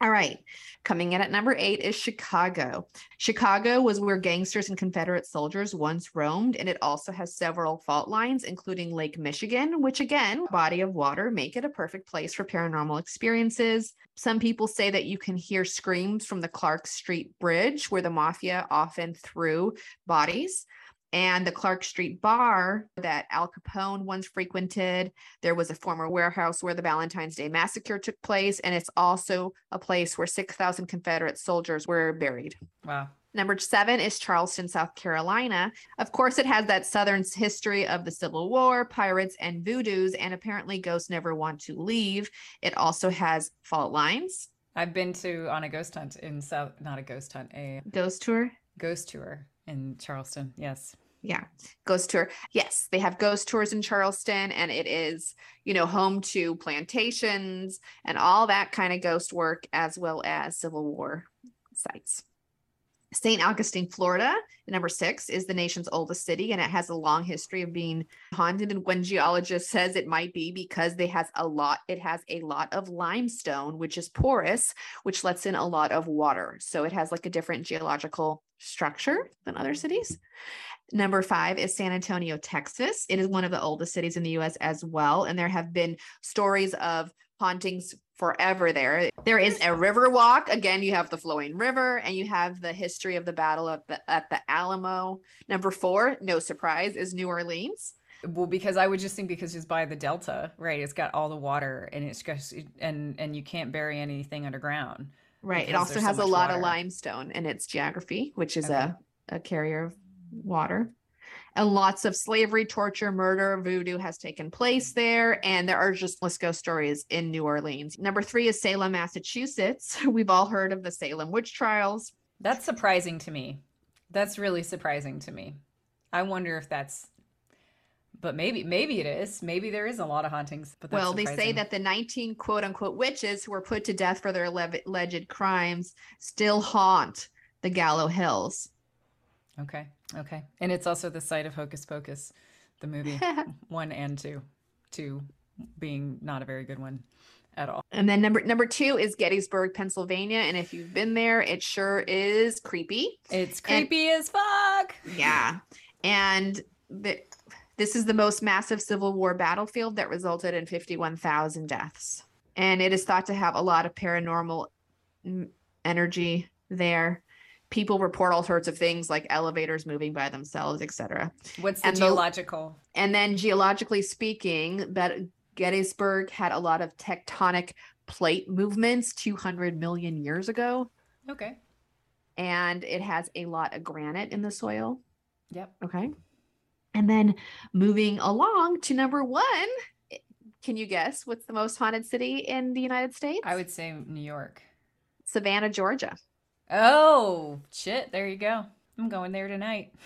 All right. Coming in at number eight is Chicago. Chicago was where gangsters and Confederate soldiers once roamed, and it also has several fault lines, including Lake Michigan, which again, body of water, make it a perfect place for paranormal experiences. Some people say that you can hear screams from the Clark Street Bridge, where the mafia often threw bodies. And the Clark Street bar that Al Capone once frequented there was a former warehouse where the Valentine's Day Massacre took place, and it's also a place where 6,000 Confederate soldiers were buried. Wow. Number seven is Charleston, South Carolina. Of course, it has that Southern history of the Civil War, pirates, and voodoos, and apparently ghosts never want to leave. It also has fault lines, I've been to on a ghost hunt in South, not a ghost hunt, a ghost tour. ghost tour in Charleston. Yes. Yeah, ghost tour. Yes, they have ghost tours in Charleston, and it is, you know, home to plantations and all that kind of ghost work, as well as Civil War sites. St. Augustine, Florida, number six, is the nation's oldest city, and it has a long history of being haunted. And one geologist says it might be because they has a lot, it has a lot of limestone, which is porous, which lets in a lot of water. So it has like a different geological structure than other cities. Number five is San Antonio, Texas. It is one of the oldest cities in the US as well. And there have been stories of hauntings forever there. There is a river walk. Again, you have the flowing river and you have the history of the battle at the, at the Alamo. Number four, no surprise, is New Orleans. Well, because I would just think because it's by the delta, right? It's got all the water and it's just and and you can't bury anything underground. Right. It also there's so has a lot of limestone in its geography, which is Okay. a, a carrier of water. And lots of slavery, torture, murder, voodoo has taken place there. And there are just let's go stories in New Orleans. Number three is Salem, Massachusetts. [LAUGHS] We've all heard of the Salem witch trials. That's surprising to me. That's really surprising to me. I wonder if that's but maybe maybe it is. Maybe there is a lot of hauntings. But that's well, they say that the 19 quote unquote witches who were put to death for their alleged crimes still haunt the Gallow Hills. Okay. Okay. And it's also the site of Hocus Pocus, the movie [LAUGHS] one and two. Two being not a very good one at all. And then number number two is Gettysburg, Pennsylvania. And if you've been there, it sure is creepy. It's And- creepy as fuck. Yeah. And the, this is the most massive Civil War battlefield that resulted in 51,000 deaths. And it is thought to have a lot of paranormal energy there. People report all sorts of things like elevators moving by themselves, etc. What's the And the- geological? And then geologically speaking, that Gettysburg had a lot of tectonic plate movements 200 million years ago. Okay. and it has a lot of granite in the soil. Yep. Okay. And then moving along to number one, can you guess what's the most haunted city in the United States? I would say New York. Savannah, Georgia. Oh, shit. There you go. I'm going there tonight. [LAUGHS]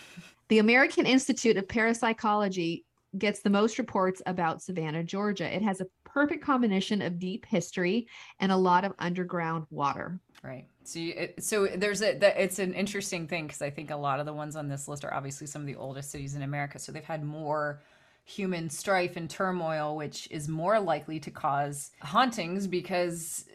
The American Institute of Parapsychology gets the most reports about Savannah, Georgia. It has a perfect combination of deep history and a lot of underground water. Right. So, you, so there's a it's an interesting thing because I think a lot of the ones on this list are obviously some of the oldest cities in America. So they've had more human strife and turmoil, which is more likely to cause hauntings because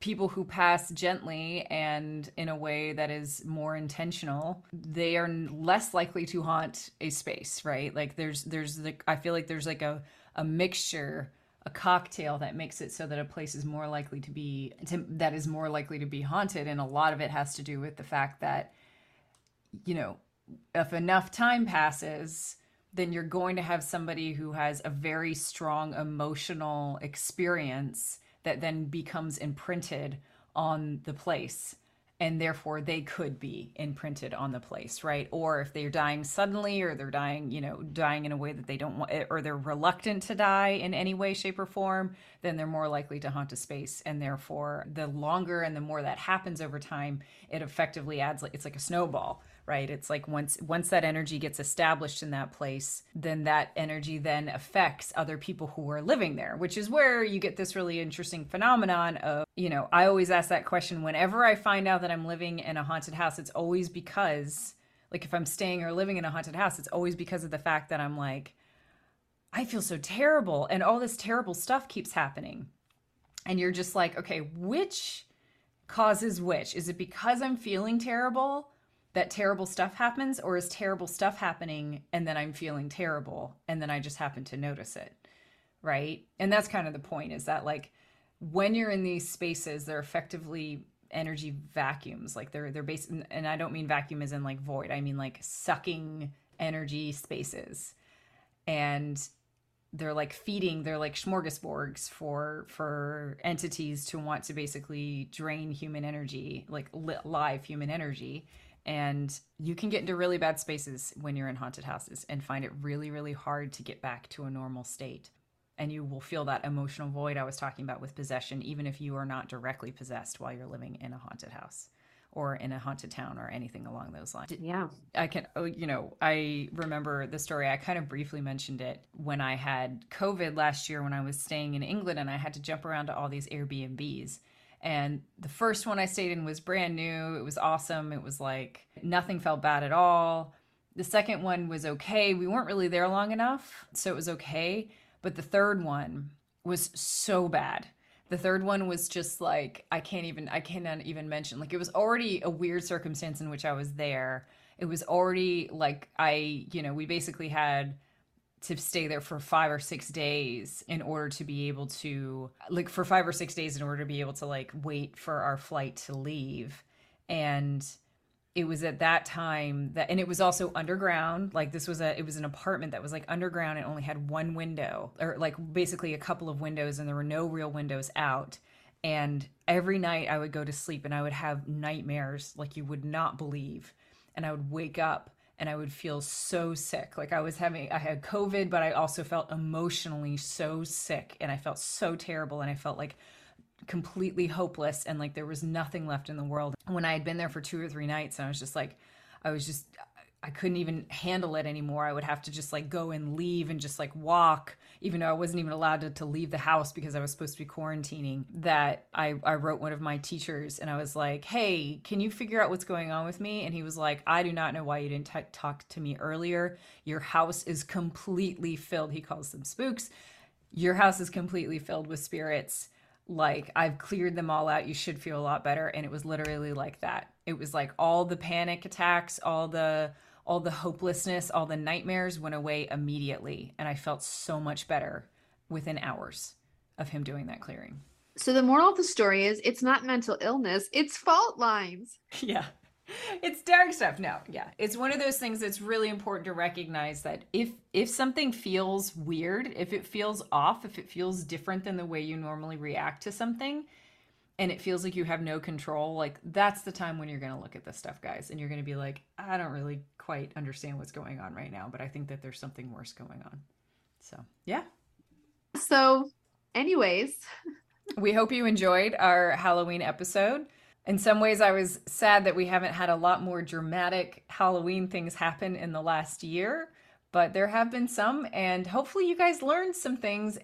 people who pass gently and in a way that is more intentional they are less likely to haunt a space right? Like there's there's like i feel like there's like a a mixture a cocktail that makes it so that a place is more likely to be to, that is more likely to be haunted. And a lot of it has to do with the fact that you know if enough time passes then you're going to have somebody who has a very strong emotional experience that then becomes imprinted on the place and therefore they could be imprinted on the place right? Or if they're dying suddenly or they're dying you know dying in a way that they don't want or they're reluctant to die in any way shape or form then they're more likely to haunt a space. And therefore the longer and the more that happens over time it effectively adds like it's like a snowball right it's like once once that energy gets established in that place then that energy then affects other people who are living there which is where you get this really interesting phenomenon of you know, I always ask that question whenever I find out that I'm living in a haunted house. It's always because, like, if I'm staying or living in a haunted house, it's always because of the fact that I'm like, I feel so terrible and all this terrible stuff keeps happening. And you're just like, okay, which causes which? Is it because I'm feeling terrible that terrible stuff happens, or is terrible stuff happening and then I'm feeling terrible and then I just happen to notice it? Right. And that's kind of the point is that, like, when you're in these spaces, they're effectively energy vacuums. Like they're they're based, and I don't mean vacuum as in like void. I mean like sucking energy spaces, and they're like feeding. They're like smorgasbords for for entities to want to basically drain human energy, like li- live human energy. And you can get into really bad spaces when you're in haunted houses and find it really, really hard to get back to a normal state and you will feel that emotional void I was talking about with possession, even if you are not directly possessed while you're living in a haunted house or in a haunted town or anything along those lines. Yeah. I can, oh, you know, I remember the story. I kind of briefly mentioned it when I had COVID last year when I was staying in England and I had to jump around to all these Airbnbs. And the first one I stayed in was brand new. It was awesome. It was like nothing felt bad at all. The second one was okay. We weren't really there long enough, so it was okay but the third one was so bad. The third one was just like I can't even I cannot even mention like it was already a weird circumstance in which I was there. It was already like I, you know, we basically had to stay there for 5 or 6 days in order to be able to like for 5 or 6 days in order to be able to like wait for our flight to leave. And it was at that time that and it was also underground. Like this was a it was an apartment that was like underground and only had one window or like basically a couple of windows and there were no real windows out. And every night i would go to sleep and i would have nightmares like you would not believe. And i would wake up and i would feel so sick like i was having i had covid but i also felt emotionally so sick and i felt so terrible and i felt like completely hopeless and like there was nothing left in the world. When I had been there for two or three nights, and I was just like, I was just, I couldn't even handle it anymore. I would have to just like go and leave and just like walk, even though I wasn't even allowed to, to leave the house because I was supposed to be quarantining. That I, I wrote one of my teachers and I was like, hey, can you figure out what's going on with me? And he was like, I do not know why you didn't t- talk to me earlier. Your house is completely filled. He calls them spooks. Your house is completely filled with spirits like I've cleared them all out. You should feel a lot better. And it was literally like that. It was like all the panic attacks, all the all the hopelessness, all the nightmares went away immediately. And I felt so much better within hours of him doing that clearing. So the moral of the story is it's not mental illness, it's fault lines. [LAUGHS] Yeah it's dark stuff no yeah it's one of those things that's really important to recognize that if if something feels weird if it feels off if it feels different than the way you normally react to something and it feels like you have no control like that's the time when you're going to look at this stuff guys and you're going to be like i don't really quite understand what's going on right now but i think that there's something worse going on. So yeah. So, anyways, [LAUGHS] we hope you enjoyed our halloween episode. In some ways i was sad that we haven't had a lot more dramatic halloween things happen in the last year but there have been some and hopefully you guys learned some things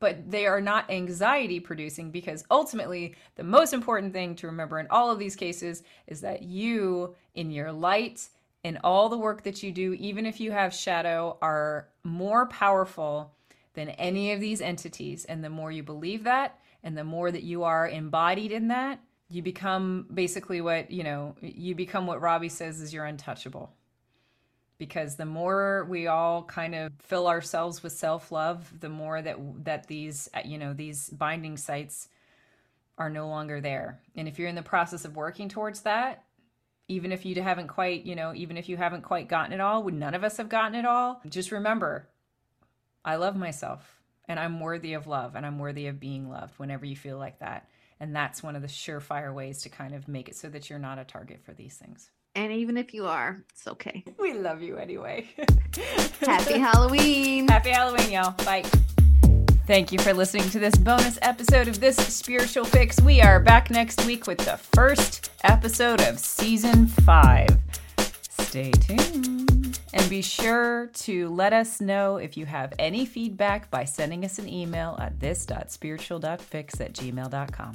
but they are not anxiety producing because ultimately the most important thing to remember in all of these cases is that you in your light in all the work that you do even if you have shadow are more powerful than any of these entities. And the more you believe that and the more that you are embodied in that you become basically what you know you become what robbie says is you're untouchable because the more we all kind of fill ourselves with self-love the more that that these uh, you know these binding sites are no longer there and if you're in the process of working towards that even if you haven't quite you know even if you haven't quite gotten it all would none of us have gotten it all just remember i love myself and i'm worthy of love and i'm worthy of being loved whenever you feel like that and that's one of the surefire ways to kind of make it so that you're not a target for these things. And even if you are, it's okay. We love you anyway. [LAUGHS] Happy Halloween. Happy Halloween, y'all. Bye. Thank you for listening to this bonus episode of This Spiritual Fix. We are back next week with the first episode of season five. Stay tuned. And be sure to let us know if you have any feedback by sending us an email at this.spiritual.fix at gmail.com.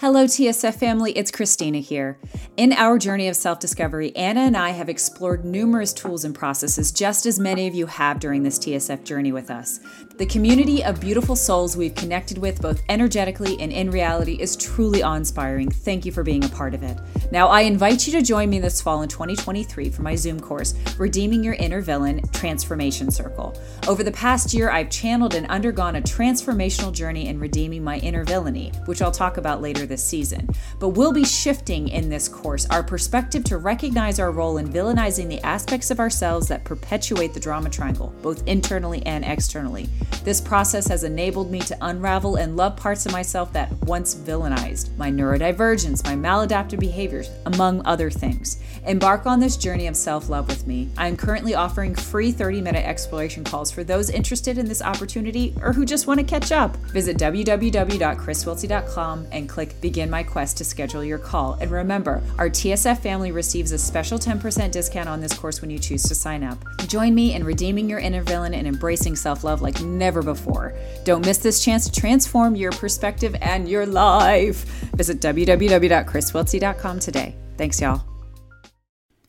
Hello, TSF family, it's Christina here. In our journey of self discovery, Anna and I have explored numerous tools and processes, just as many of you have during this TSF journey with us. The community of beautiful souls we've connected with, both energetically and in reality, is truly awe inspiring. Thank you for being a part of it. Now, I invite you to join me this fall in 2023 for my Zoom course, Redeeming Your Inner Villain Transformation Circle. Over the past year, I've channeled and undergone a transformational journey in redeeming my inner villainy, which I'll talk about later this season. But we'll be shifting in this course our perspective to recognize our role in villainizing the aspects of ourselves that perpetuate the drama triangle, both internally and externally. This process has enabled me to unravel and love parts of myself that once villainized my neurodivergence, my maladaptive behaviors, among other things. Embark on this journey of self love with me. I am currently offering free 30 minute exploration calls for those interested in this opportunity or who just want to catch up. Visit www.chriswiltsey.com and click Begin My Quest to schedule your call. And remember, our TSF family receives a special 10% discount on this course when you choose to sign up. Join me in redeeming your inner villain and embracing self love like never before. Don't miss this chance to transform your perspective and your life. Visit www.chriswiltsey.com today. Thanks, y'all.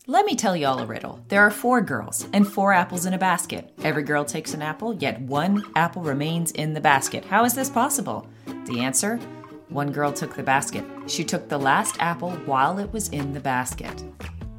Let me tell y'all a riddle. There are four girls and four apples in a basket. Every girl takes an apple, yet one apple remains in the basket. How is this possible? The answer one girl took the basket. She took the last apple while it was in the basket.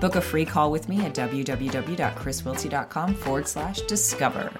Book a free call with me at www.chriswiltsey.com forward slash discover.